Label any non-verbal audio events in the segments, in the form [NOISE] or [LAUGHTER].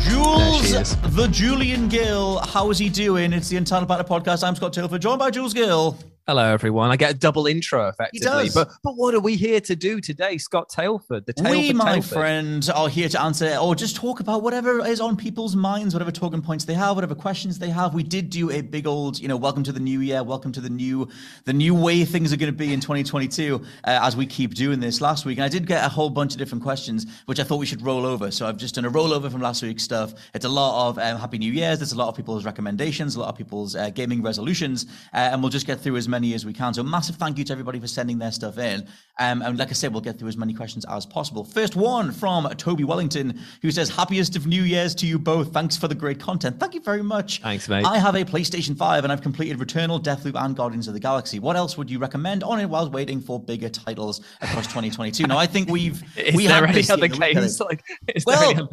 Jules, the Julian Gill. How is he doing? It's the Entitled Banter podcast. I'm Scott Tailford, joined by Jules Gill. Hello, everyone. I get a double intro effectively. does. But but what are we here to do today, Scott Tailford? The Tailford we, my Tailford. friend, are here to answer or just talk about whatever is on people's minds, whatever talking points they have, whatever questions they have. We did do a big old, you know, welcome to the new year, welcome to the new, the new way things are going to be in 2022 uh, as we keep doing this last week. And I did get a whole bunch of different questions, which I thought we should roll over. So I've just done a rollover from last week's stuff. It's a lot of um, Happy New Year's. There's a lot of people's recommendations, a lot of people's uh, gaming resolutions, uh, and we'll just get through as many as we can. So massive thank you to everybody for sending their stuff in. Um, and like I said, we'll get through as many questions as possible. First one from Toby Wellington, who says, Happiest of New Year's to you both. Thanks for the great content. Thank you very much. Thanks, mate. I have a PlayStation 5 and I've completed Returnal, Deathloop, and Guardians of the Galaxy. What else would you recommend on it while waiting for bigger titles across 2022? Now, I think we've. [LAUGHS] Is we there had any other here, we had games? Like, is there any Well,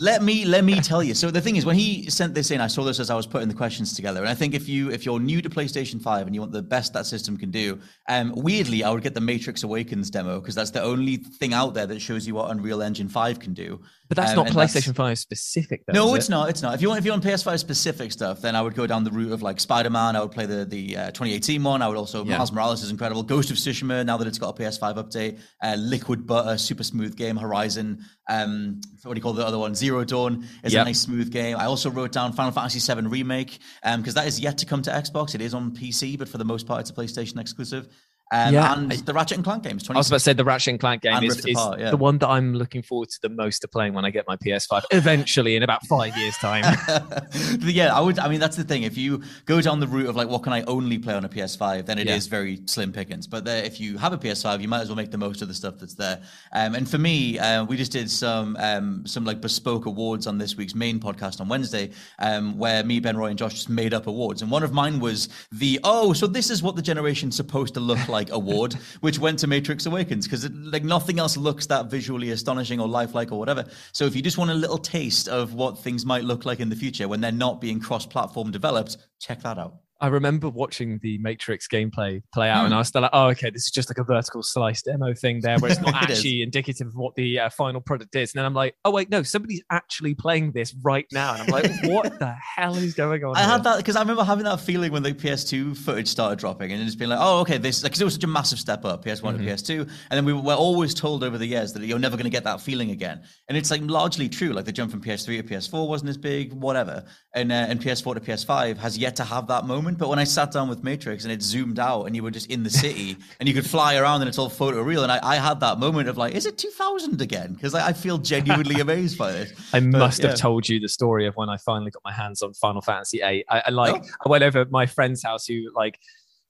let me let me tell you. So the thing is, when he sent this in, I saw this as I was putting the questions together, and I think if you if you're new to PlayStation Five and you want the best that system can do, um, weirdly, I would get the Matrix Awakens demo because that's the only thing out there that shows you what Unreal Engine Five can do. but that's Um, not PlayStation 5 specific, though. no, it's it? not. It's not. If you want, if you want PS5 specific stuff, then I would go down the route of like Spider Man. I would play the the uh, 2018 one. I would also Yeah. Miles Morales is incredible. Ghost of Tsushima. Now that it's got a PS5 update, uh, Liquid Butter, super smooth game. Horizon. Um, what do you call the other one? Zero Dawn is Yep. a nice smooth game. I also wrote down Final Fantasy VII remake um, because that is yet to come to Xbox. It is on PC, but for the most part, it's a PlayStation exclusive. Um, Yeah, and the Ratchet and Clank games. I was about to say the Ratchet and Clank game And is, Rift is Apart, yeah. the one that I'm looking forward to the most to playing when I get my PS5 [LAUGHS] eventually in about five years' time. [LAUGHS] yeah, I would. I mean, that's the thing. If you go down the route of like, what can I only play on a PS5, then it is Yeah. very slim pickings. But there, if you have a PS5, you might as well make the most of the stuff that's there. Um, and for me, uh, we just did some um, some like bespoke awards on this week's main podcast on Wednesday, um, where me, Ben Roy, and Josh just made up awards. And one of mine was the oh, so this is what the generation's supposed to look [LAUGHS] like award, which went to Matrix Awakens because like nothing else looks that visually astonishing or lifelike or whatever. So if you just want a little taste of what things might look like in the future when they're not being cross-platform developed, check that out. I remember watching the Matrix gameplay play out, and I was still like, "Oh, okay, this is just like a vertical slice demo thing there, where it's not [LAUGHS] It is. actually indicative of what the uh, final product is." And then I'm like, "Oh wait, no, somebody's actually playing this right now," and I'm like, [LAUGHS] "What the hell is going on?" I here? had that because I remember having that feeling when the PS2 footage started dropping, and just being like, "Oh, okay, this," because it was such a massive step up, PS1 to PS2, and then we were always told over the years that you're never going to get that feeling again, and it's like largely true. Like the jump from PS3 to PS4 wasn't as big, whatever, and uh, and PS4 to PS5 has yet to have that moment. But when I sat down with Matrix and it zoomed out, and you were just in the city, [LAUGHS] and you could fly around, and it's all photo real, and I, I had that moment of like, "Is it 2000 again?" Because I, I feel genuinely [LAUGHS] amazed by this. I But, must yeah. have told you the story of when I finally got my hands on Final Fantasy VIII. I, I like Oh. I went over my friend's house who like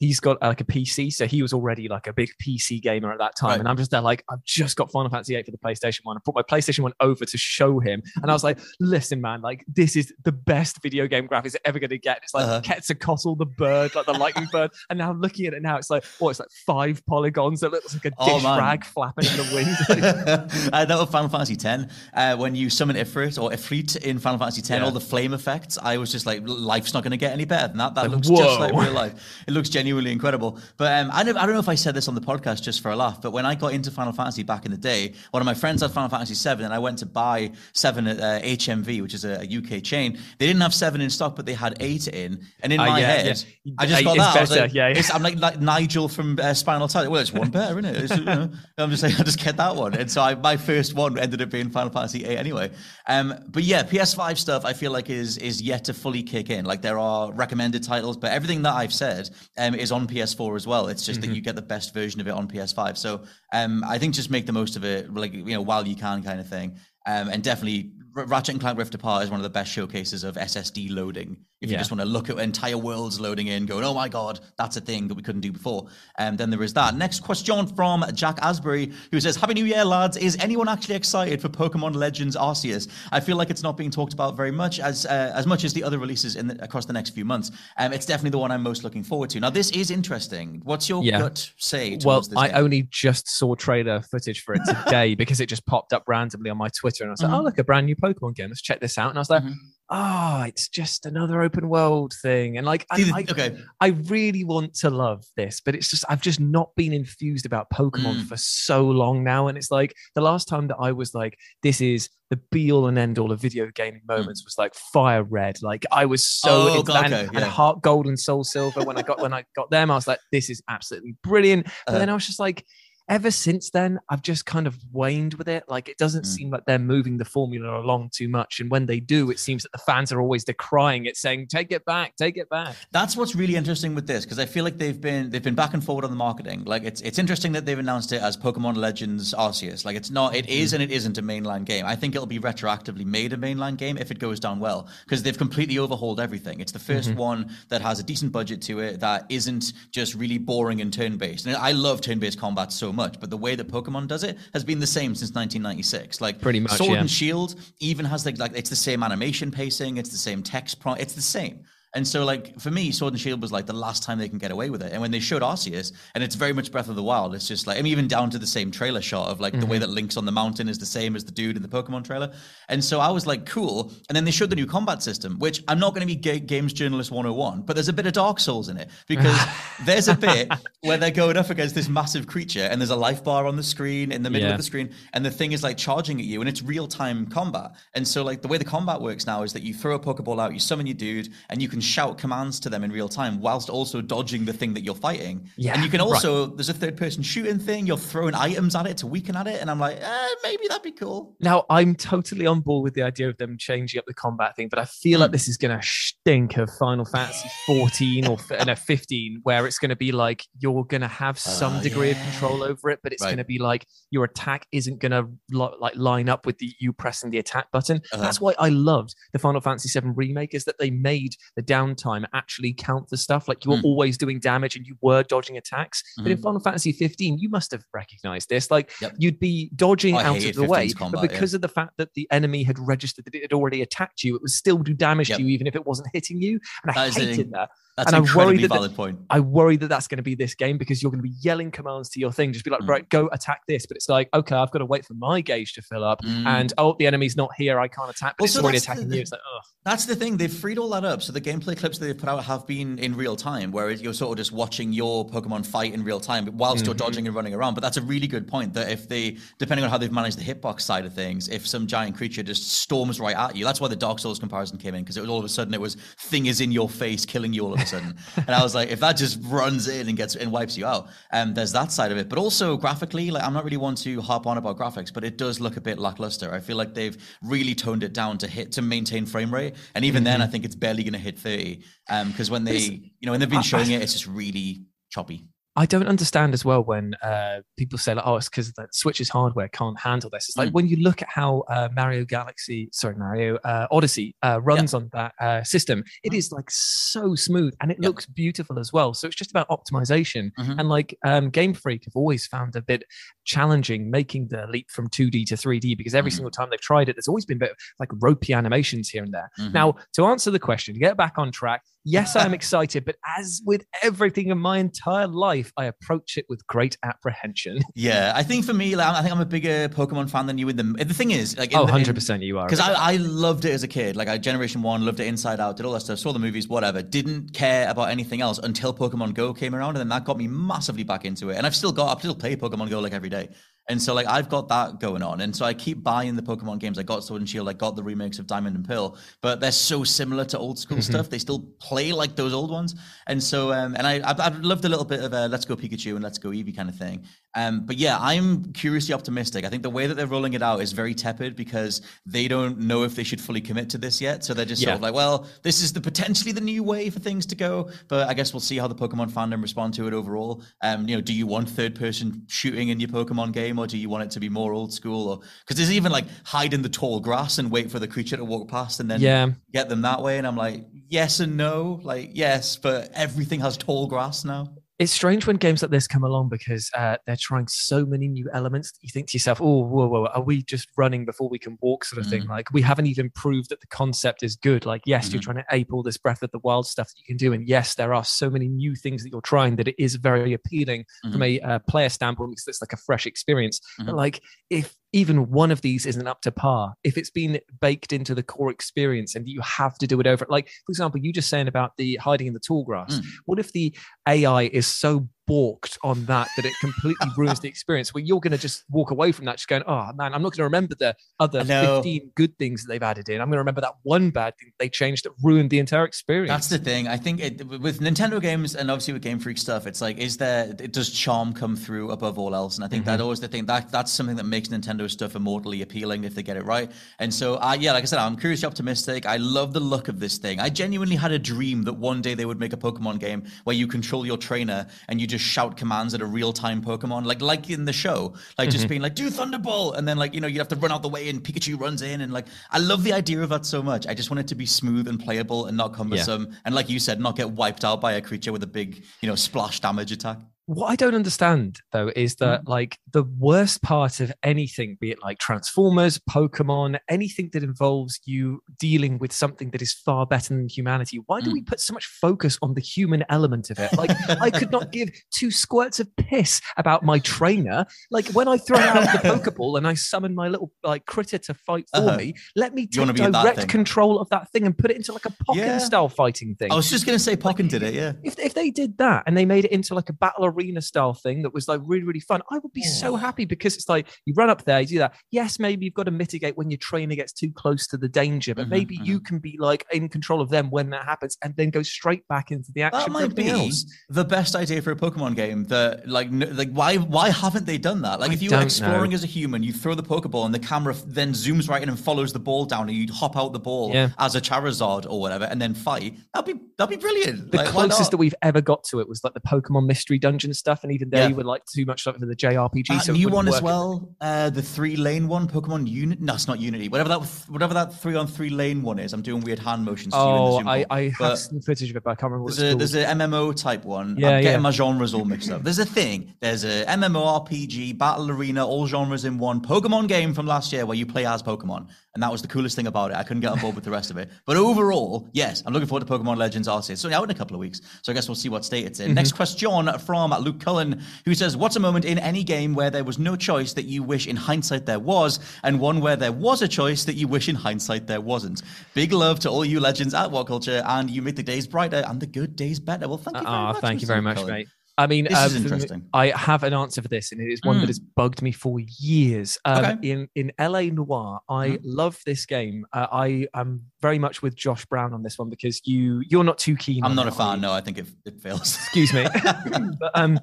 he's got like a PC, so he was already like a big PC gamer at that time. Right. And I'm just there like, I've just got Final Fantasy 8 for the PlayStation 1. I brought my PlayStation 1 over to show him. And I was like, listen, man, like this is the best video game graphics ever going to get. It's like Uh-huh. Quetzalcoatl, the bird, like the lightning bird. [LAUGHS] And now looking at it now, it's like, oh, it's like five polygons that looks like a Oh, dish man. rag flapping in the wind. [LAUGHS] That was Final Fantasy X uh, when you summon Ifrit or Ifrit in Final Fantasy X, Yeah. all the flame effects. I was just like, life's not going to get any better than that. That Like, looks just like real life. It looks genuinely incredible. But um, I, don't, I don't know if I said this on the podcast just for a laugh. But when I got into Final Fantasy back in the day, one of my friends had Final Fantasy 7 and I went to buy Seven at uh, HMV, which is a, a UK chain. They didn't have Seven in stock, but they had Eight in. And in Ah, my yeah, head, yeah. I just got that. Better, like, yeah, yeah. I'm like, like Nigel from uh, Spinal Tap. Well, it's one better, isn't it? You know, [LAUGHS] I'm just saying, I just get that one. And so I, my first one ended up being Final Fantasy 8 anyway. Um, but yeah, PS5 stuff I feel like is is yet to fully kick in. Like there are recommended titles, but everything that I've said um, is on PS4 as well. It's just Mm-hmm. that you get the best version of it on PS5. So um, I think just make the most of it, like you know, while you can, kind of thing. Um, and definitely, Ratchet and Clank Rift Apart is one of the best showcases of SSD loading. If you just want to look at entire worlds loading in, going, "Oh my god, that's a thing that we couldn't do before," and then there is that. Next question from Jack Asbury, who says, "Happy New Year, lads! Is anyone actually excited for Pokemon Legends Arceus? I feel like it's not being talked about very much, as uh, as much as the other releases in the, across the next few months. Um, it's definitely the one I'm most looking forward to. Now, this is interesting. What's your Yeah. gut say? well, Towards this I game? only just saw trailer footage for it today [LAUGHS] because it just popped up randomly on my Twitter, and I was like, Mhm. "Oh, look, a brand new Pokemon game. Let's check this out." And I was like, Mhm. "Oh, it's just another open world thing." And like, I, See, I, okay, I really want to love this, but it's just I've just not been infused about Pokemon Mm. for so long now. And it's like the last time that I was like, this is the be all and end all of video gaming moments was like Fire Red. Like I was so Mm. Oh, into okay, and, okay, and. Heart Gold and Soul Silver. When I got when I got them, I was like, this is absolutely brilliant. But Uh-huh. then I was just like. Ever since then, I've just kind of waned with it. Like, it doesn't Mm. seem like they're moving the formula along too much. And when they do, it seems that the fans are always decrying it, saying, "Take it back, take it back." That's what's really interesting with this because I feel like they've been they've been back and forward on the marketing. Like it's it's interesting that they've announced it as Pokemon Legends Arceus. Like it's not it is and it isn't a mainline game. I think it'll be retroactively made a mainline game if it goes down well because they've completely overhauled everything. It's the 1st one that has a decent budget to it that isn't just really boring and turn based. And I love turn based combat so much, but the way that Pokemon does it has been the same since 1996. Like Pretty much, Sword yeah. and Shield even has like like it's the same animation pacing, it's the same text prompt, it's the same. And so, like for me, Sword and Shield was like the last time they can get away with it. And when they showed Arceus, and it's very much Breath of the Wild, it's just like I mean, even down to the same trailer shot of like the Mm-hmm. way that Link's on the mountain is the same as the dude in the Pokemon trailer. And so I was like, cool. And then they showed the new combat system, which I'm not going to be ga- games journalist 101, but there's a bit of Dark Souls in it because [LAUGHS] there's a bit where they're going up against this massive creature, and there's a life bar on the screen in the middle Yeah. of the screen, and the thing is like charging at you, and it's real time combat. And so, like, the way the combat works now is that you throw a Pokeball out, you summon your dude, and you can shout commands to them in real time whilst also dodging the thing that you're fighting. Yeah, and you can right. also, there's a third person shooting thing, you're throwing items at it to weaken at it, and I'm like, eh, maybe that'd be cool. Now, I'm totally on board with the idea of them changing up the combat thing, but I feel Hmm. like this is going to stink of Final Fantasy 14 or [LAUGHS] no, 15, where it's going to be like you're going to have some Oh, degree of control over it, but it's Right. going to be like your attack isn't going to lo- like line up with the you pressing the attack button. Uh-huh. That's why I loved the Final Fantasy 7 remake is that they made the downtime actually count the stuff. Like you were Hmm. always doing damage and you were dodging attacks. But in Final Fantasy 15, you must have recognized this. Like. Yep. you'd be dodging I out of the way, combat, but yeah. because of the fact that the enemy had registered that it had already attacked you, it would still do damage Yep. to you even if it wasn't hitting you. And I That is an hated that. That's And an I worry that valid point. I worry that that's going to be this game because you're going to be yelling commands to your thing. Just be like, Mm. right, go attack this. But it's like, okay, I've got to wait for my gauge to fill up. Mm. And oh, the enemy's not here. I can't attack, but Well, it's so already that's the- attacking you. It's like, oh, That's the thing. They've freed all that up. So the gameplay clips that they've put out have been in real time, where you're sort of just watching your Pokemon fight in real time whilst you're Mhm. dodging and running around. But that's a really good point that if they, depending on how they've managed the hitbox side of things, if some giant creature just storms right at you, that's why the Dark Souls comparison came in, because it was all of a sudden it was thing is in your face killing you all a sudden. and I was like, if that just runs in and gets and wipes you out, um, there's that side of it. But also graphically, like I'm not really one to harp on about graphics, but it does look a bit lackluster. I feel like they've really toned it down to hit to maintain frame rate, and even then, I think it's barely going to hit 30. Um, because when they, you know, when they've been showing it, it's just really choppy. I don't understand as well when uh, people say like, "Oh, it's because the Switch's hardware can't handle this." It's like Mm. when you look at how uh, Mario Galaxy, sorry, Mario uh, Odyssey uh, runs on that uh, system, it is like so smooth and it Yeah. looks beautiful as well. So it's just about optimization. Mhm. And like um, Game Freak have always found a bit challenging making the leap from 2D to 3D because every Mhm. single time they've tried it, there's always been a bit of, like ropey animations here and there. Mhm. Now, to answer the question, to get back on track, yes, I'm [LAUGHS] excited, but as with everything in my entire life, I approach it with great apprehension. [LAUGHS] Yeah, I think for me, like, I think I'm a bigger Pokemon fan than you. In the the thing is, like, in Oh, 100% you are. Because I, I loved it as a kid. Like I Generation One, loved it inside out, did all that stuff, saw the movies, whatever. Didn't care about anything else until Pokemon Go came around, and then that got me massively back into it. And I've still got, I still play Pokemon Go like every day. And so like I've got that going on, and so I keep buying the Pokemon games. I got Sword and Shield, I got the remakes of Diamond and Pearl, but they're so similar to old school stuff. They still play like those old ones, and so um, and I I've, I've loved a little bit of a Let's Go Pikachu and Let's Go Eevee kind of thing. Um, but yeah, I'm curiously optimistic. I think the way that they're rolling it out is very tepid because they don't know if they should fully commit to this yet. So they're just Yeah. sort of like, well, this is the potentially the new way for things to go. But I guess we'll see how the Pokemon fandom respond to it overall. Um, you know, do you want third person shooting in your Pokemon game, or do you want it to be more old school? Or because there's even like hide in the tall grass and wait for the creature to walk past and then Yeah. get them that way. And I'm like, yes and no. Like yes, but everything has tall grass now. It's strange when games like this come along because uh, they're trying so many new elements. that You think to yourself, "Oh, whoa, whoa, are we just running before we can walk?" Sort of thing. Like we haven't even proved that the concept is good. Like, yes, you're trying to ape all this Breath of the Wild stuff that you can do, and yes, there are so many new things that you're trying that it is very appealing from a uh, player standpoint because it's like a fresh experience. But like, if even one of these isn't up to par, if it's been baked into the core experience and you have to do it over, like for example, you just saying about the hiding in the tall grass. Hmm. What if the AI is so balked on that that it completely ruins the experience where you're going to just walk away from that just going oh man i'm not going to remember the other 15 good things that they've added in i'm going to remember that one bad thing they changed that ruined the entire experience That's the thing. I think it, with Nintendo games and obviously with Game Freak stuff, it's like, is there does charm come through above all else? And I think that always the thing that that's something that makes Nintendo stuff immortally appealing if they get it right. And so, uh, yeah, like I said, I'm curiously optimistic. I love the look of this thing. I genuinely had a dream that one day they would make a Pokemon game where you control your trainer and you just shout commands at a real time Pokemon, like like in the show, like just mm-hmm. being like, "Do Thunderbolt," and then like you know you have to run out the way and Pikachu runs in, and like I love the idea of that so much. I just want it to be smooth and playable and not cumbersome, and like you said, not get wiped out by a creature with a big you know splash damage attack. What I don't understand though is that Mm. like the worst part of anything, be it like Transformers, Pokemon, anything that involves you dealing with something that is far better than humanity, why do we Mm. put so much focus on the human element of it? Like I could not [LAUGHS] give two squirts of piss about my trainer. Like when I throw out the [LAUGHS] Pokeball and I summon my little like critter to fight for Uh-huh. me, let me take be in that direct control of that thing and put it into like a pocket Yeah. style fighting thing I was just gonna say Pokken did it, yeah. if, if they did that and they made it into like a battle arena style thing that was like really really fun i would be so happy because it's like you run up there you do that yes maybe you've got to mitigate when your trainer gets too close to the danger but Mhm, maybe you can be like in control of them when that happens and then go straight back into the action That might be else the best idea for a Pokemon game. That like like why why haven't they done that? Like I if you're exploring know. as a human, you throw the Pokeball and the camera then zooms right in and follows the ball down, and you hop out the ball Yeah. as a Charizard or whatever, and then fight. That'd be that'd be brilliant. the Like, closest that we've ever got to it was like the Pokemon Mystery Dungeon stuff, and even there Yeah. you were like too much like for the JRPG. That so new one as well, uh, the three lane one, Pokemon Unity. No, it's not Unity. Whatever that, whatever that three on three lane one is. I'm doing weird hand motions. To you in the Oh, Zoom I. I have some footage of it, but I can't remember what There's it's a, called. there's a MMO type one. Yeah, I'm getting yeah. my genres all mixed up. There's a thing. There's a MMORPG, battle arena, all genres in one Pokemon game from last year where you play as Pokemon. And that was the coolest thing about it. I couldn't get on board with the rest of it. But overall, yes, I'm looking forward to Pokemon Legends Arceus. It's only out in a couple of weeks. So I guess we'll see what state it's in. Mm-hmm. Next question from Luke Cullen, who says, What's a moment in any game where there was no choice that you wish in hindsight there was, and one where there was a choice that you wish in hindsight there wasn't? Big love to all you legends at What Culture, and you make the days brighter and the good days better. Well, thank you very Ah, much. thank you very much, Cullen. mate. I mean, This um, is for me- Hmm. I have an answer for this, and it is one that has bugged me for years. Um, Okay. In in L.A. Noire, I Mhm. love this game. Uh, I am very much with Josh Brown on this one because you you're not too keen. I'm on not it, a fan. you? No, I think it, it fails. Excuse me, [LAUGHS] but um.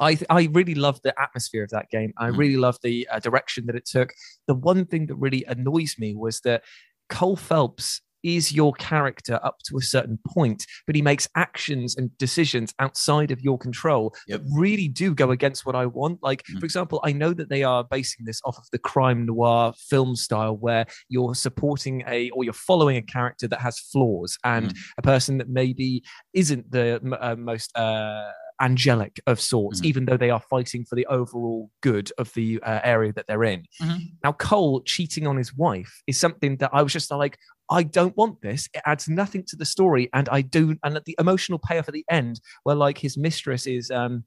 I, I really love the atmosphere of that game. I Mhm. really love the uh, direction that it took. The one thing that really annoys me was that Cole Phelps is your character up to a certain point, but he makes actions and decisions outside of your control Yep. that really do go against what I want. Like, Mhm. for example, I know that they are basing this off of the crime noir film style where you're supporting a or you're following a character that has flaws and a person that maybe isn't the uh, most uh, angelic of sorts, Mhm. even though they are fighting for the overall good of the uh, area that they're in. Mhm. Now, Cole cheating on his wife is something that I was just like, I don't want this. It adds nothing to the story, and I do. And at the emotional payoff at the end, where like his mistress is um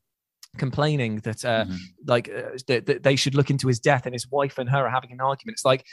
complaining that uh Mhm. like uh, that, that they should look into his death, and his wife and her are having an argument. It's like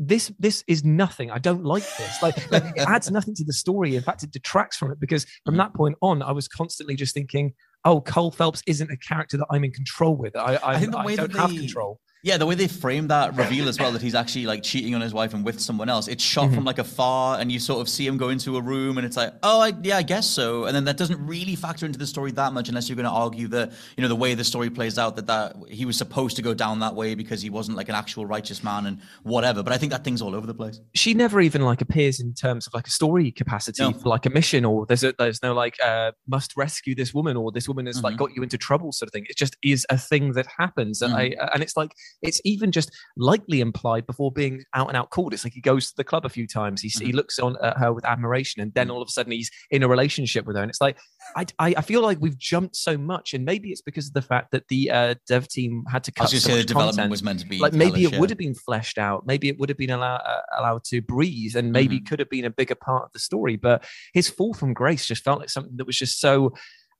this this is nothing i don't like this like, like, it adds nothing to the story in fact it detracts from it because from Mhm. that point on i was constantly just thinking oh cole phelps isn't a character that i'm in control with. I i, I think the I way don't that have they- control Yeah, the way they frame that reveal as well that he's actually like cheating on his wife and with someone else. It's shot Mm-hmm. from like afar, and you sort of see him go into a room, and it's like, oh, I, yeah, I guess so. And then that doesn't really factor into the story that much, unless you're going to argue that you know the way the story plays out that that he was supposed to go down that way because he wasn't like an actual righteous man and whatever. But I think that thing's all over the place. she never even like appears in terms of like a story capacity No. for like a mission or there's a there's no like uh must rescue this woman or this woman has like Mhm. got you into trouble sort of thing it just is a thing that happens and Mm-hmm. i and it's like it's even just lightly implied before being out and out called. It's like he goes to the club a few times. He, he Mhm. looks on at her with admiration and then Mhm. all of a sudden he's in a relationship with her. And it's like I, I I feel like we've jumped so much and maybe it's because of the fact that the uh dev team had to I was cut going so say the development content. was meant to be like maybe it would have been fleshed out. Maybe it would have been allow, uh, allowed to breathe and maybe Mm-hmm. could have been a bigger part of the story. But his fall from grace just felt like something that was just so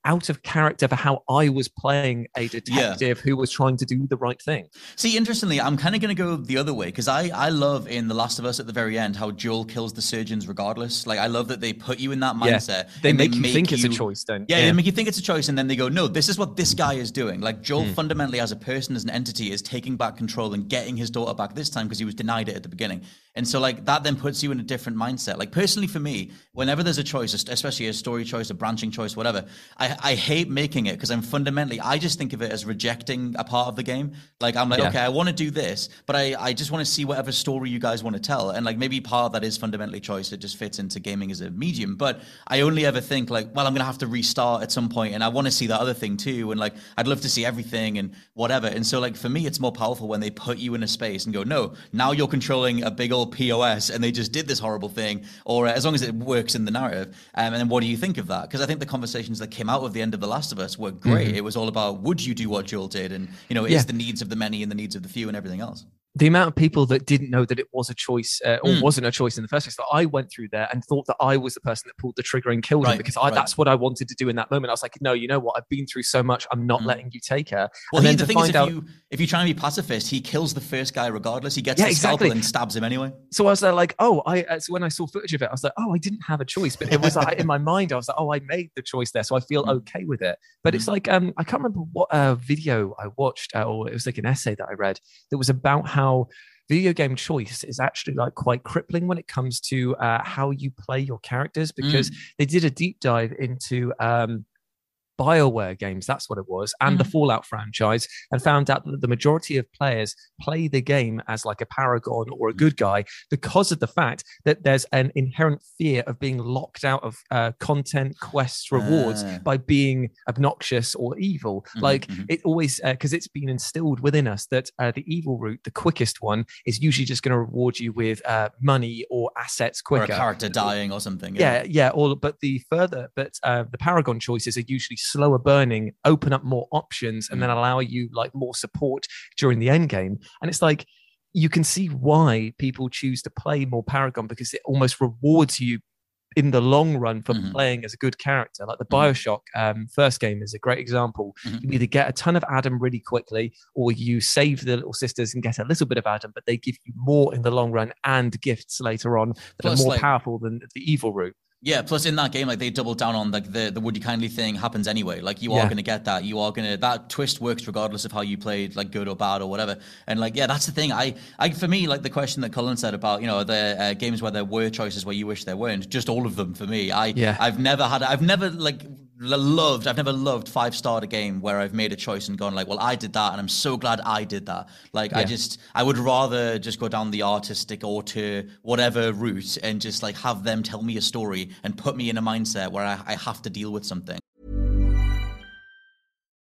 out of character for how i was playing a detective who was trying to do the right thing See, interestingly, I'm kind of going to go the other way because I, I love in The Last of Us at the very end how Joel kills the surgeons regardless. Like, I love that they put you in that Yeah. mindset. they and make you think it's a choice don't Yeah, they make you think it's a choice, and then they go, no, this is what this guy is doing. Like, Joel Hmm. fundamentally, as a person, as an entity, is taking back control and getting his daughter back this time because he was denied it at the beginning. And so, like, that then puts you in a different mindset. Like, personally, for me, whenever there's a choice, especially a story choice, a branching choice, whatever, I, I hate making it because I'm fundamentally, I just think of it as rejecting a part of the game. Like, I'm like, Yeah. okay, I want to do this, but I, I just want to see whatever story you guys want to tell. And, like, maybe part of that is fundamentally choice. It just fits into gaming as a medium. But I only ever think, like, well, I'm going to have to restart at some point and I want to see that other thing too. And, like, I'd love to see everything and whatever. And so, like, for me, it's more powerful when they put you in a space and go, no, now you're controlling a big old POS and they just did this horrible thing. Or uh, as long as it works in the narrative. Um, and then what do you think of that? Because I think the conversations that came out of the end of The Last of Us were great. It was all about would you do what Joel did? And, you know, Mm-hmm. Yeah. is the needs of the many and the needs of the few and everything else. The amount of people that didn't know that it was a choice uh, or Mm. wasn't a choice in the first place that i went through there and thought that i was the person that pulled the trigger and killed him because I, right. that's what i wanted to do in that moment i was like no you know what i've been through so much i'm not Mm. letting you take her Well, and he, then the to thing is, if out you if you try and be pacifist, he kills the first guy regardless. He gets Yeah, the exactly. scalpel and stabs him anyway. so I was there like, oh, I. uh, So when I saw footage of it, I was like, oh, I didn't have a choice, but it was like in my mind, I was like, oh, I made the choice there, so I feel Mm. okay with it. But it's like, um, I can't remember what uh, video I watched, uh, or it was like an essay that I read that was about how video game choice is actually like quite crippling when it comes to uh, how you play your characters because they did a deep dive into um, BioWare games, that's what it was, and the Fallout franchise, and found out that the majority of players play the game as like a paragon or a good guy because of the fact that there's an inherent fear of being locked out of uh, content, quests, rewards Ah. by being obnoxious or evil. Mhm, like mhm. it always, because it's been instilled within us that uh, the evil route, the quickest one, is usually just going to reward you with uh, money or assets quicker. Or a character dying or something. yeah yeah all but the further but uh, the paragon choices are usually slower burning open up more options and then allow you like more support during the end game and it's like you can see why people choose to play more paragon because it almost rewards you in the long run for Mhm. playing as a good character like the Mhm. bioshock um, first game is a great example Mhm. you either get a ton of adam really quickly or you save the little sisters and get a little bit of adam but they give you more in the long run and gifts later on that Plus, are more like- powerful than the evil route Yeah, plus in that game, like they doubled down on like the the would you kindly thing happens anyway. Like you are gonna get that. You are gonna that twist works regardless of how you played, like good or bad or whatever. And like yeah, that's the thing. I I for me like the question that Colin said about you know the uh, games where there were choices where you wish there weren't. Just all of them for me. I Yeah. I've never had I've never like loved i've never loved five star a game where i've made a choice and gone like well i did that and i'm so glad i did that. Like yeah. i just i would rather just go down the artistic or to whatever route and just like have them tell me a story and put me in a mindset where i, I have to deal with something.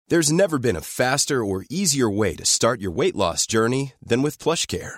There's never been a faster or easier way to start your weight loss journey than with PlushCare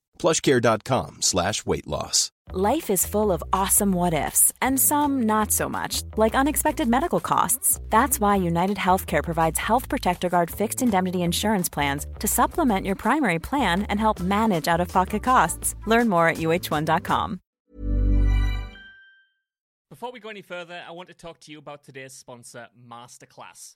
plushcare.com slash weight loss. Life is full of awesome what ifs, and some not so much, like unexpected medical costs. That's why United Healthcare provides Health Protector Guard fixed indemnity insurance plans to supplement your primary plan and help manage out of pocket costs. Learn more at uh1.com. Before we go any further, I want to talk to you about today's sponsor, Masterclass.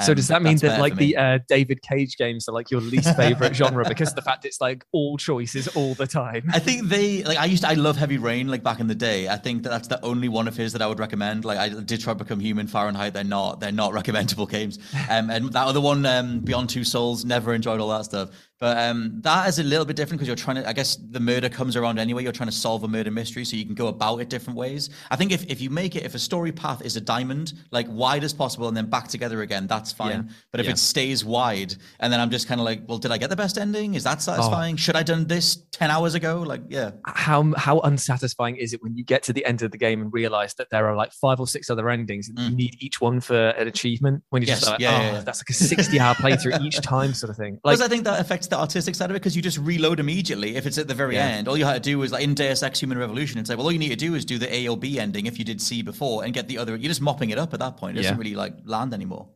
So um, does that mean that like the uh, David Cage games are like your least [LAUGHS] favorite genre because of the fact it's like all choices all the time? I think they like I used to I love Heavy Rain like back in the day. I think that that's the only one of his that I would recommend. Like I did try to become human Fahrenheit. They're not they're not [LAUGHS] recommendable games. Um, and that other one um, Beyond Two Souls never enjoyed all that stuff. But um, that is a little bit different because you're trying to, I guess the murder comes around anyway. You're trying to solve a murder mystery, so you can go about it different ways. I think if, if you make it, if a story path is a diamond, like wide as possible and then back together again, that's fine. Yeah. But if yeah. it stays wide and then I'm just kind of like, well, did I get the best ending? Is that satisfying? Oh. Should I done this 10 hours ago? Like, yeah. How, how unsatisfying is it when you get to the end of the game and realize that there are like five or six other endings and mm. you need each one for an achievement? When you're yes. just like, yeah, oh, that's like a 60 hour playthrough each time sort of thing. Like, because I think that affects the artistic side of it because you just reload immediately if it's at the very yeah. end. All you had to do was like in Deus Ex Human Revolution and say, well, all you need to do is do the A or B ending if you did C before and get the other. You're just mopping it up at that point. It doesn't really like land anymore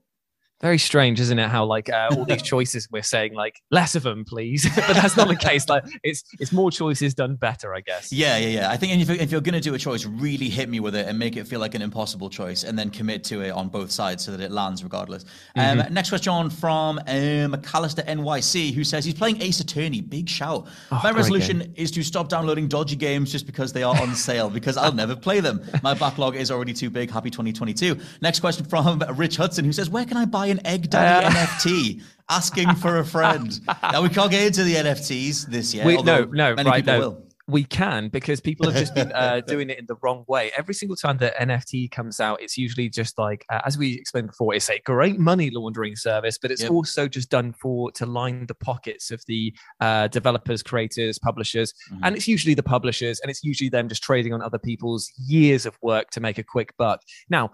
very strange isn't it how like uh, all these [LAUGHS] choices we're saying like less of them please. [LAUGHS] But that's not the case. Like it's it's more choices done better i guess. Yeah yeah yeah. I think if, if you're going to do a choice really hit me with it and make it feel like an impossible choice and then commit to it on both sides so that it lands regardless. Um, mm-hmm. next question from um, mcallister nyc who says he's playing ace attorney. Big shout. Oh, my resolution game. is to stop downloading dodgy games just because they are on sale because i'll never play them. My backlog is already too big. Happy 2022 next question from rich hudson who says where can i buy an Egg Daddy uh, NFT [LAUGHS] asking for a friend. now we can't get into the NFTs this year. We, no, no, right, no. Will. We can because people have just been uh, [LAUGHS] doing it in the wrong way. Every single time that NFT comes out, it's usually just like, uh, as we explained before, it's a great money laundering service, but it's yep. also just done for to line the pockets of the uh, developers, creators, publishers, mm-hmm. and it's usually the publishers, and it's usually them just trading on other people's years of work to make a quick buck. Now,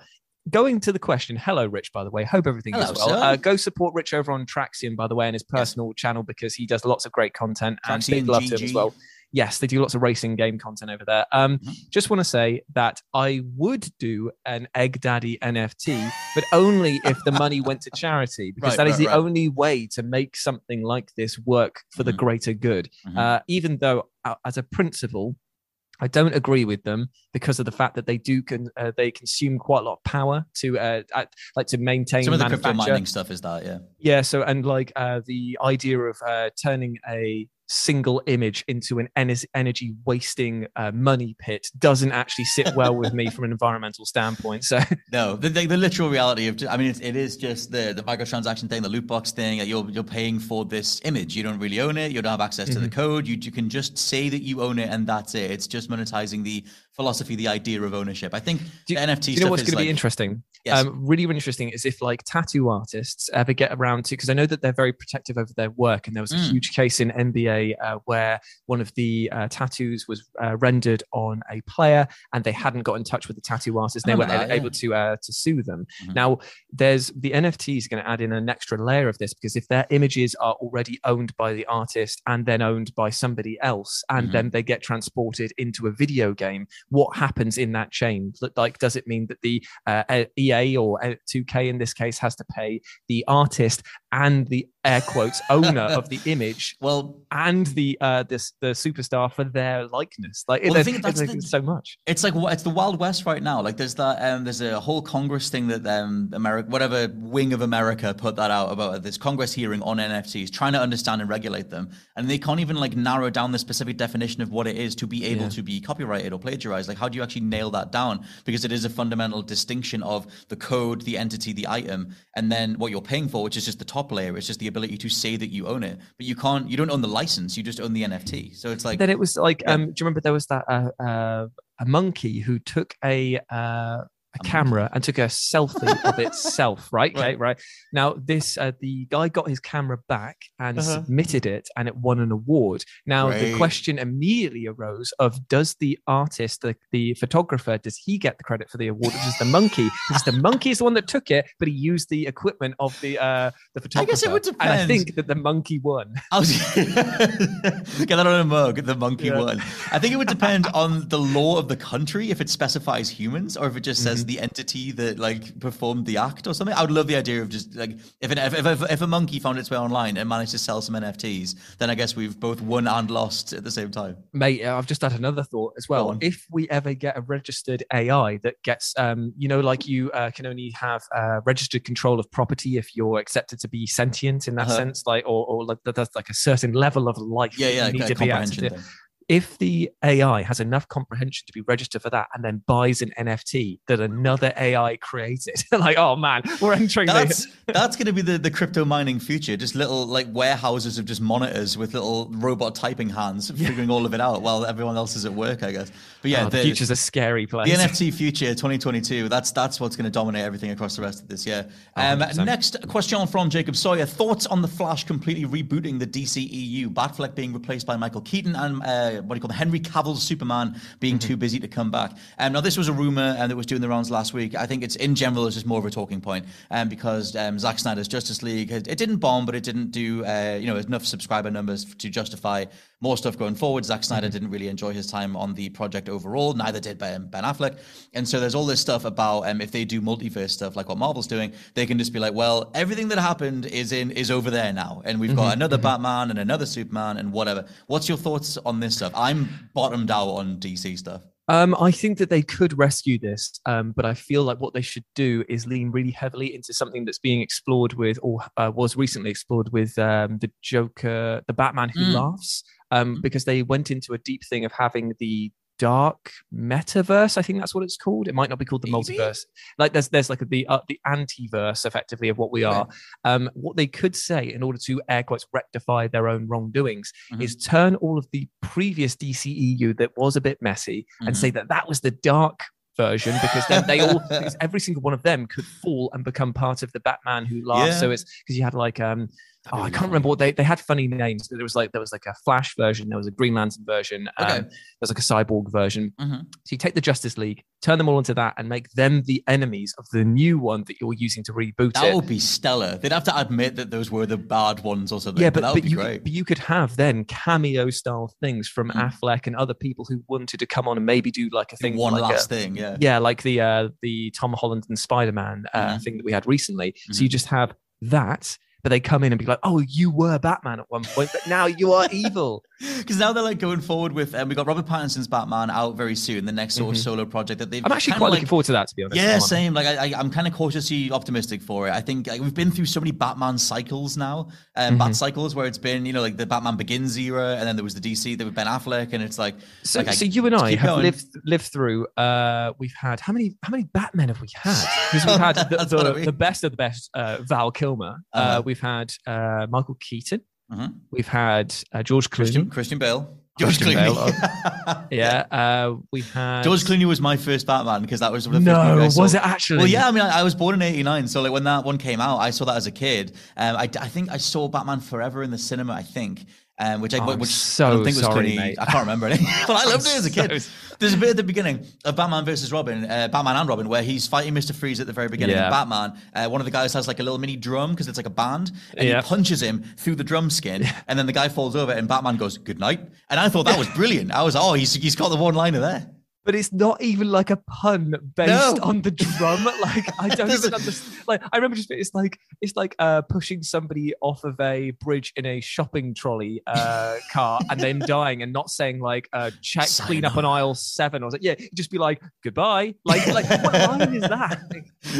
going to the question, hello, Rich, by the way. Hope everything Hello, is well. Uh, go support Rich over on Traxion, by the way, and his personal channel because he does lots of great content and big love to him as well. Yes, they do lots of racing game content over there. Um, Mm-hmm. Just want to say that I would do an Egg Daddy NFT, but only if the money went to charity, [LAUGHS] because Right, that is right, the right. only way to make something like this work for the Mhm. greater good. Mhm. Uh, even though, uh, as a principle, I don't agree with them because of the fact that they do con- uh, they consume quite a lot of power to uh, uh, like to maintain Some of the crypto mining stuff is that, yeah. Yeah, so and like uh, the idea of uh, turning a single image into an ener- energy wasting uh, money pit doesn't actually sit well with me from an [LAUGHS] environmental standpoint. So No, the, the, the literal reality of, I mean, it, it is just the, the microtransaction thing, the loot box thing. that You're, you're paying for this image. You don't really own it. You don't have access to the Mm-hmm. code. You, you can just say that you own it, and that's it. It's just monetizing the philosophy, the idea of ownership. I think Do- the NFT you stuff know what's going to like, be interesting? Yes. Um, really, really interesting is if like tattoo artists ever get around to, because I know that they're very protective over their work, and there was a Mm. huge case in NBA uh, where one of the uh, tattoos was uh, rendered on a player, and they hadn't got in touch with the tattoo artist. They weren't that, able yeah. to uh, to sue them. Mhm. Now, there's the NFT is going to add in an extra layer of this because if their images are already owned by the artist and then owned by somebody else, and Mhm. then they get transported into a video game, what happens in that chain? Like, does it mean that the uh, uh, EA or uh, 2K in this case has to pay the artist and the air quotes owner of the [LAUGHS] image well, and the uh, this the superstar for their likeness? Like, Well, the thing- that's the- so much. It's like it's the Wild West right now. Like there's that um, there's a whole Congress thing that um, America, whatever wing of America put that out about this Congress hearing on NFTs, trying to understand and regulate them, and they can't even like narrow down the specific definition of what it is to be able Yeah. to be copyrighted or plagiarized. Like how do you actually nail that down? Because it is a fundamental distinction of the code, the entity, the item, and then what you're paying for, which is just the top layer. It's just the ability to say that you own it, but you can't. You don't own the license. You just own the NFT. So it's like then it was like, Yeah. um, do you remember there was that uh, uh, a monkey who took a uh, a camera and took a selfie of itself, [LAUGHS] right? Right. right. Now this uh, the guy got his camera back and Uh-huh. submitted it, and it won an award. Now the question immediately arose of does the artist, the, the photographer, does he get the credit for the award, or does the monkey? Because the monkey is the one that took it, but he used the equipment of the uh, the photographer. I guess it would And I think that the monkey won. [LAUGHS] [LAUGHS] Get that on a mug, the monkey Yeah. one. I think it would depend on the law of the country if it specifies humans or if it just Mm-hmm. The entity that like performed the act or something. I would love the idea of just like if an, if, if, if a monkey found its way online and managed to sell some NFTs, then I guess we've both won and lost at the same time. Mate, uh, I've just had another thought as well. If we ever get a registered AI that gets, um, you know, like you uh, can only have uh, registered control of property if you're accepted to be sentient in that Uh-huh. sense, like, or, or like that- that's like a certain level of life. Yeah, yeah, you need to be to comprehension do. thing. If the AI has enough comprehension to be registered for that, and then buys an NFT that another AI created, [LAUGHS] like, oh man, we're entering the That's that's going to be the, the crypto mining future. Just little like warehouses of just monitors with little robot typing hands, figuring all of it out while everyone else is at work, I guess. But yeah, Oh, the the- future's a scary place. The NFT future 2022. That's that's what's going to dominate everything across the rest of this year. Um, next question from Jacob Sawyer: Thoughts on the Flash completely rebooting the DCEU? Batfleck being replaced by Michael Keaton and uh, what do you call the Henry Cavill's Superman being too busy to come back. Um, now this was a rumor and it was doing the rounds last week. I think it's in general it's just more of a talking point um, because um, Zack Snyder's Justice League it, it didn't bomb, but it didn't do uh, you know enough subscriber numbers to justify more stuff going forward. Zack Snyder didn't really enjoy his time on the project overall. Neither did Ben, ben Affleck. And so there's all this stuff about um, if they do multiverse stuff like what Marvel's doing, they can just be like, well, everything that happened is in is over there now, and we've got another Batman and another Superman and whatever. What's your thoughts on this stuff? I'm bottomed out on DC stuff. Um, I think that they could rescue this, um, but I feel like what they should do is lean really heavily into something that's being explored with, or uh, was recently explored with um, the Joker, the Batman Who Mm. Laughs, um, Mhm. because they went into a deep thing of having the dark metaverse. I think that's what it's called. It might not be called the Maybe? multiverse. Like there's there's like the uh, the antiverse, effectively, of what we are. Um, what they could say in order to air quotes rectify their own wrongdoings Mhm. is turn all of the previous DCEU that was a bit messy and Mhm. say that that was the dark version because then they all [LAUGHS] because every single one of them could fall and become part of the Batman who laughs. Yeah. So it's because you had like um Oh, I can't remember what they, they had funny names, there was like there was like a Flash version, there was a Green Lantern version, Okay. um, there's like a cyborg version. Mhm. So you take the Justice League, turn them all into that, and make them the enemies of the new one that you're using to reboot That it. would be stellar. They'd have to admit that those were the bad ones or something. yeah, but, that but would be you great. but you could have then cameo style things from Mm. Affleck and other people who wanted to come on and maybe do like a thing One like a- last thing, yeah. yeah, like the uh, the Tom Holland and Spider Man uh, Mhm. thing that we had recently. So you just have that, but they come in and be like, "Oh, you were Batman at one point, but now you are [LAUGHS] evil." [LAUGHS] Because now they're like going forward with, um, we got Robert Pattinson's Batman out very soon, the next sort of Mhm. solo project that they've. I'm actually quite like, looking forward to that, to be honest. Yeah, same. Like I, I, I'm kind of cautiously optimistic for it. I think like, we've been through so many Batman cycles now, um, Mhm. Bat cycles where it's been, you know, like the Batman Begins era, and then there was the DC there with Ben Affleck, and it's like, So, like, I- so you and I have going. lived lived through. Uh, we've had how many how many Batmen have we had? [LAUGHS] Because we've had the, I the, the best of the best. Uh, Val Kilmer. uh Uh-huh. we've had uh, Michael Keaton. Mhm. We've had uh, George Clooney. Christian Christian Bale. George Christian Clooney. Bale, [LAUGHS] Yeah. Uh, we had George Clooney was my first Batman because that was one of the first No, movies I was it actually? Well, yeah. I mean, I, I was born in '89, so like when that one came out, I saw that as a kid. Um, I, I think I saw Batman Forever in the cinema. I think. Um, which I, Oh, which so I don't think was sorry, Clooney. mate. I can't remember it. but [LAUGHS] I loved it as a kid. so- There's a bit at the beginning of Batman versus Robin, uh, Batman and Robin, where he's fighting Mister Freeze at the very beginning. Yeah. And Batman, uh, one of the guys has like a little mini drum because it's like a band, and Yeah. he punches him through the drum skin, and then the guy falls over, and Batman goes "Good night." And I thought that was brilliant. I was, oh, he's he's got the one liner there. But it's not even like a pun based No. on the drum. [LAUGHS] Like I don't even understand. Like I remember just it's like it's like uh, pushing somebody off of a bridge in a shopping trolley uh, [LAUGHS] car and then dying and not saying like uh, check clean up on aisle seven or something. Yeah, just be like goodbye. Like like what [LAUGHS] line is that?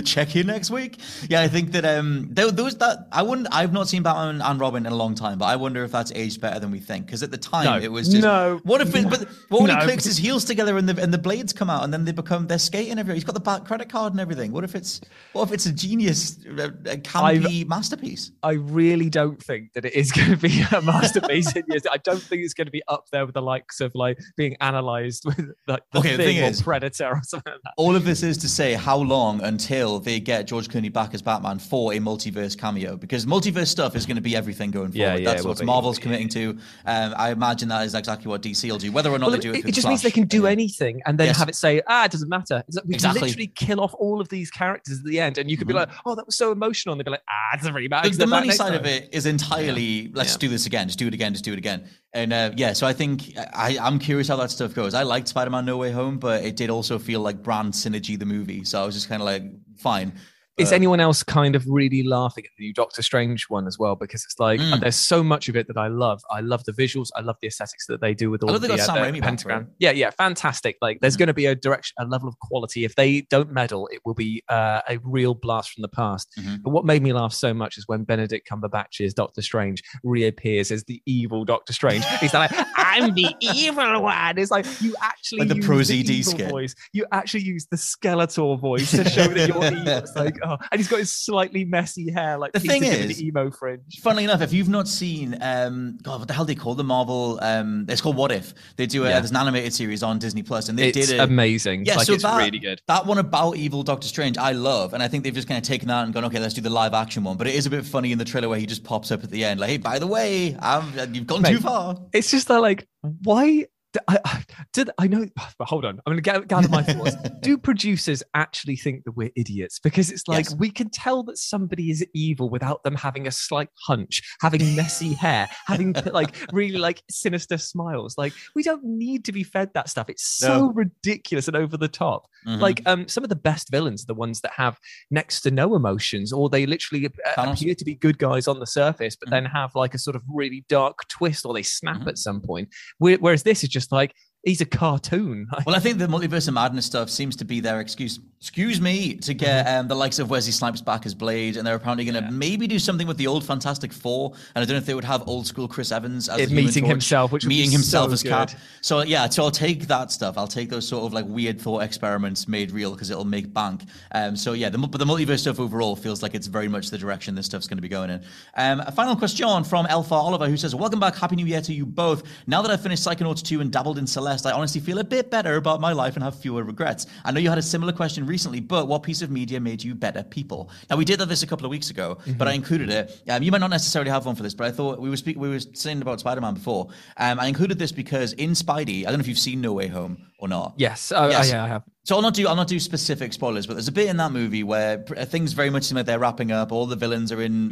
Check in next week. Yeah, I think that um there, there was that I wouldn't I've not seen Batman and Robin in a long time, but I wonder if that's aged better than we think. Because at the time No. it was just No. What if it but what when No. he clicks his heels together in the and the blades come out and then they become they're skating everywhere. He's got the Bat credit card and everything. What if it's what if it's a genius a, a campy masterpiece? I really don't think that it is [LAUGHS] going to be a masterpiece in years. I don't think it's going to be up there with the likes of like being analyzed with like the Okay, thing, thing or is- Predator or something like that. All of this is to say how long until they get George Clooney back as Batman for a multiverse cameo because multiverse stuff is going to be everything going forward. Yeah, yeah, That's what Marvel's be. committing to. Um, I imagine that is exactly what DC will do. Whether or not Well, they do it, it, just the means they can do yeah. anything and then Yes. have it say, ah, it doesn't matter. It's like we Exactly. literally kill off all of these characters at the end, and you could be Mhm. like, oh, that was so emotional, and they'd be like, ah, it doesn't really matter. The, the money side of it is entirely let's Yeah. do this again, just do it again, just do it again. And uh, yeah, so I think I, I'm curious how that stuff goes. I liked Spider-Man No Way Home, but it did also feel like brand synergy the movie. So I was just kind of like, fine. Is anyone else kind of really laughing at the new Doctor Strange one as well? Because it's like Mm. there's so much of it that I love. I love the visuals. I love the aesthetics that they do with all love of they the, uh, the Raimi back for pentagram. Yeah, yeah, fantastic. Like there's Mm. going to be a direction, a level of quality. If they don't meddle, it will be uh, a real blast from the past. Mhm. But what made me laugh so much is when Benedict Cumberbatch's Doctor Strange reappears as the evil Doctor Strange. He's like, "I'm the [LAUGHS] evil one." It's like you actually Like the use Pro ZD voice. You actually use the Skeletor voice to [LAUGHS] show that you're evil. It's like, oh, and he's got his slightly messy hair, like The Peter thing Gibbon, is- the emo fringe. Funnily enough, if you've not seen, um, God, what the hell do they call the Marvel? Um, it's called What If. They do a, Yeah. there's an animated series on Disney Plus, and they It's did a, amazing. Yeah, like so it's that, really good. That one about evil Doctor Strange, I love, and I think they've just kind of taken that and gone, okay, let's do the live action one. But it is a bit funny in the trailer where he just pops up at the end, like, hey, by the way, I'm, you've gone Mate, too far. It's just that, like, why? I, I- did I know? [SIGHS] But hold on, I'm going to gather my thoughts. Do [LAUGHS] producers actually think that we're idiots? Because it's like Yes. we can tell that somebody is evil without them having a slight hunch, having messy [LAUGHS] hair, having like really like sinister smiles. Like we don't need to be fed that stuff. It's so No. ridiculous and over the top. Mhm. Like um, some of the best villains are the ones that have next to no emotions, or they literally uh, Thanos. appear to be good guys on the surface, but Mhm. then have like a sort of really dark twist, or they snap Mhm. at some point. Whe- Whereas this is just like he's a cartoon. [LAUGHS] Well, I think the multiverse of madness stuff seems to be their excuse. Excuse me to get Mm-hmm. um, the likes of Wesley Snipes back as Blade, and they're apparently going to maybe do something with the old Fantastic Four. And I don't know if they would have old school Chris Evans as It the Human meeting Torch, himself, which meeting himself so as Cap. So yeah, so I'll take that stuff. I'll take those sort of like weird thought experiments made real because it'll make bank. Um, so yeah, the, but the multiverse stuff overall feels like it's very much the direction this stuff's going to be going in. Um, a final question from Alpha Oliver who says, "Welcome back, happy New Year to you both. Now that I've finished Psychonauts 2 and dabbled in Celeste." I honestly feel a bit better about my life and have fewer regrets. I know you had a similar question recently, but what piece of media made you better people? Now we did this a couple of weeks ago, mm-hmm. but I included it. Um, you might not necessarily have one for this, but I thought we were speak- we were saying about Spider-Man before. Um, I included this because in Spidey, I don't know if you've seen No Way Home or not. Yes, oh, yes. Oh, yeah, I have. So I'll not do I'll not do specific spoilers, but there's a bit in that movie where things very much seem like they're wrapping up. All the villains are in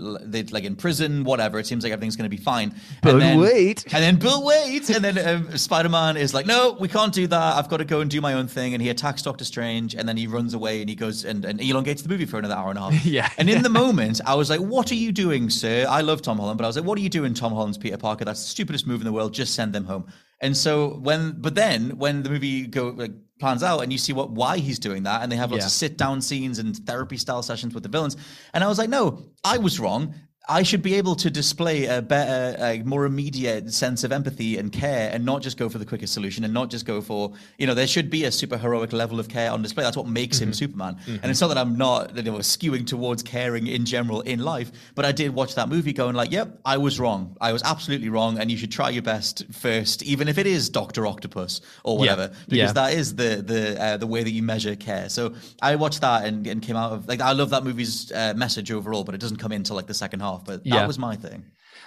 like in prison, whatever. It seems like everything's going to be fine. But then, wait, and then Bill wait, and then um, Spider-Man is like, no, we can't do that. I've got to go and do my own thing. And he attacks Doctor Strange, and then he runs away and he goes and, and elongates the movie for another hour and a half. [LAUGHS] yeah. And in the moment, I was like, what are you doing, sir? I love Tom Holland, but I was like, what are you doing, Tom Holland's Peter Parker? That's the stupidest move in the world. Just send them home. And so when, but then when the movie go like plans out and you see what why he's doing that and they have lots yeah. of sit down scenes and therapy style sessions with the villains and i was like no i was wrong I should be able to display a better, a more immediate sense of empathy and care, and not just go for the quickest solution, and not just go for you know there should be a super heroic level of care on display. That's what makes mm-hmm. him Superman. Mm-hmm. And it's not that I'm not you know, skewing towards caring in general in life, but I did watch that movie going like, yep, I was wrong. I was absolutely wrong, and you should try your best first, even if it is Doctor Octopus or whatever, yeah. because yeah. that is the the uh, the way that you measure care. So I watched that and, and came out of like I love that movie's uh, message overall, but it doesn't come into like the second half off. But that yeah. was my thing.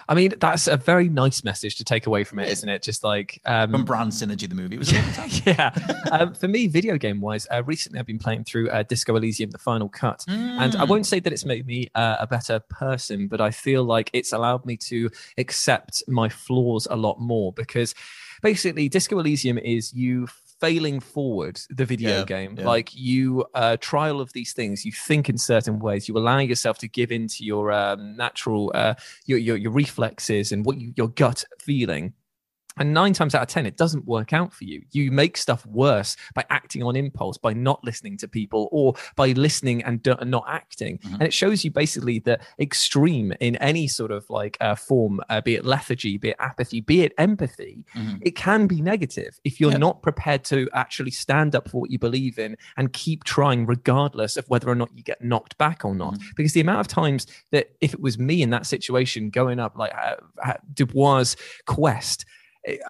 I mean, that's a very nice message to take away from it, isn't it? Just like um, from brand synergy, the movie was. [LAUGHS] yeah, um, for me, video game wise, uh, recently I've been playing through uh, Disco Elysium: The Final Cut, mm. and I mm. won't say that it's made me uh, a better person, but I feel like it's allowed me to accept my flaws a lot more because basically, Disco Elysium is you failing forward the video yeah, game yeah. like you uh try all of these things you think in certain ways you allow yourself to give into your um, natural uh your, your your reflexes and what you, your gut feeling and nine times out of 10, it doesn't work out for you. You make stuff worse by acting on impulse, by not listening to people, or by listening and do- not acting. Mm-hmm. And it shows you basically the extreme in any sort of like uh, form, uh, be it lethargy, be it apathy, be it empathy. Mm-hmm. It can be negative if you're not prepared to actually stand up for what you believe in and keep trying, regardless of whether or not you get knocked back or not. Mm-hmm. Because the amount of times that if it was me in that situation going up like uh, Du Bois' quest,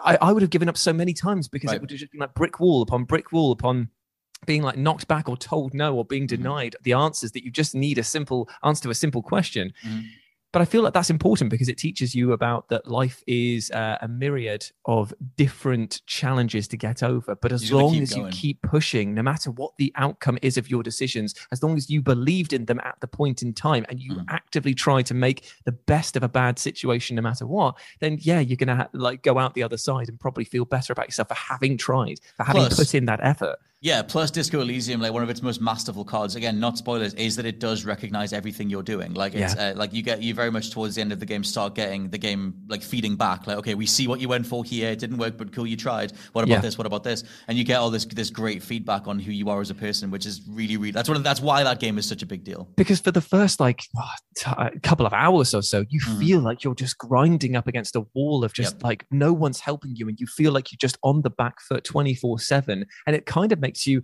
I, I would have given up so many times because right. it would have just been like brick wall upon brick wall upon being like knocked back or told no or being mm-hmm. denied mm-hmm. the answers that you just need a simple answer to a simple question. Mm-hmm but I feel like that's important because it teaches you about that life is uh, a myriad of different challenges to get over. But as long as going. you keep pushing, no matter what the outcome is of your decisions, as long as you believed in them at the point in time and you mm. actively try to make the best of a bad situation, no matter what, then yeah, you're gonna ha- like go out the other side and probably feel better about yourself for having tried, for having Plus, put in that effort. Yeah, plus Disco Elysium, like one of its most masterful cards, again, not spoilers, is that it does recognize everything you're doing. Like it's yeah. uh, like you get you very much towards the end of the game start getting the game like feeding back. Like, okay, we see what you went for here, it didn't work, but cool, you tried. What about yeah. this? What about this? And you get all this this great feedback on who you are as a person, which is really, really that's one of, that's why that game is such a big deal. Because for the first like a couple of hours or so, you mm. feel like you're just grinding up against a wall of just yep. like no one's helping you, and you feel like you're just on the back foot twenty four seven, and it kind of makes you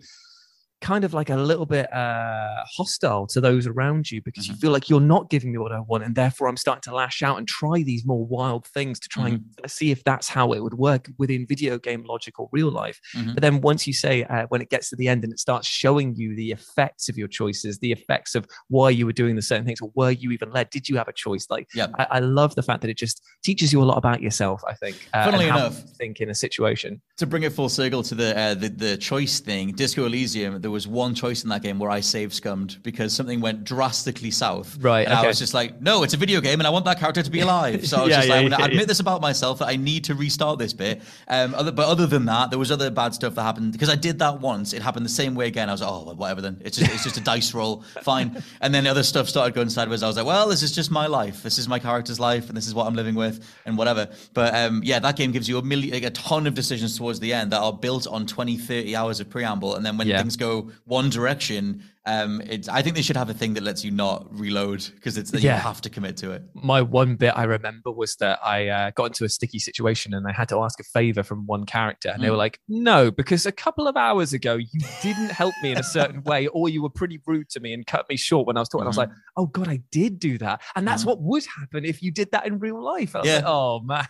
kind of like a little bit uh, hostile to those around you because mm-hmm. you feel like you're not giving me what I want, and therefore I'm starting to lash out and try these more wild things to try mm-hmm. and see if that's how it would work within video game logic or real life. Mm-hmm. But then once you say uh, when it gets to the end and it starts showing you the effects of your choices, the effects of why you were doing the certain things, or were you even led? Did you have a choice? Like, yep. I, I, love the fact that it just teaches you a lot about yourself. I think. Uh, Funnily enough, think in a situation to bring it full circle to the uh, the, the choice thing, Disco Elysium. The there was one choice in that game where I save scummed because something went drastically south. Right. And okay. I was just like, no, it's a video game and I want that character to be [LAUGHS] alive. So I was yeah, just yeah, like, yeah, I admit this about myself that I need to restart this bit. Um, other, but other than that, there was other bad stuff that happened because I did that once. It happened the same way again. I was like, oh, whatever then. It's just, it's just a dice roll. Fine. [LAUGHS] And then the other stuff started going sideways. I was like, well, this is just my life. This is my character's life and this is what I'm living with and whatever. But um, yeah, that game gives you a million, like a ton of decisions towards the end that are built on 20, 30 hours of preamble. And then when things go one direction, Um, it's I think they should have a thing that lets you not reload because it's that Yeah. you have to commit to it. my one bit I remember was that I uh, got into a sticky situation and I had to ask a favor from one character, and they Mm. were like, "No, because a couple of hours ago you didn't help me in a certain [LAUGHS] way, or you were pretty rude to me and cut me short when I was talking." I was like, "Oh God, I did do that," and that's Mhm. what would happen if you did that in real life. I was Yeah. like, "Oh man,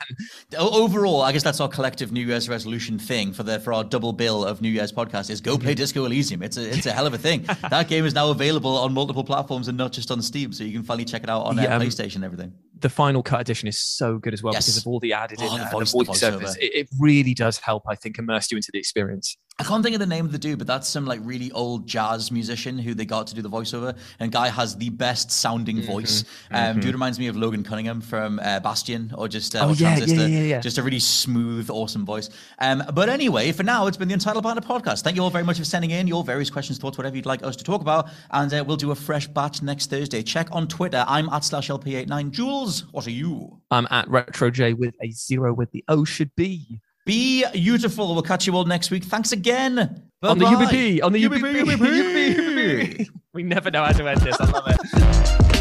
Overall, I guess that's our collective New Year's resolution thing for the for our double bill of New Year's podcast is go Mm-hmm. play Disco Elysium. It's a it's a hell of a thing. that [LAUGHS] game is now available on multiple platforms and not just on Steam, so you can finally check it out on uh, Yeah, um, PlayStation and everything. the final cut edition is so good as well Yes. because of all the added in Oh, the uh, voice- the the voice service. It, it really does help, I think, immerse you into the experience. I can't think of the name of the dude, but that's some like really old jazz musician who they got to do the voiceover. And guy has the best sounding Mm-hmm. voice. Um, Dude reminds me of Logan Cunningham from uh, Bastion or just uh, Oh, or yeah, yeah, Transistor. yeah, yeah. Just a really smooth, awesome voice. Um, but anyway, for now, it's been the Untitled Partner podcast. Thank you all very much for sending in your various questions, thoughts, whatever you'd like us to talk about. And uh, we'll do a fresh batch next Thursday. Check on Twitter. I'm at slash LP89. Jules, what are you? I'm at RetroJ with a zero with the O should be. Be beautiful. We'll catch you all next week. Thanks again. On the. UBP, on the UBP, UBP, UBP. UBP. We never know how to end this. I love it. [LAUGHS]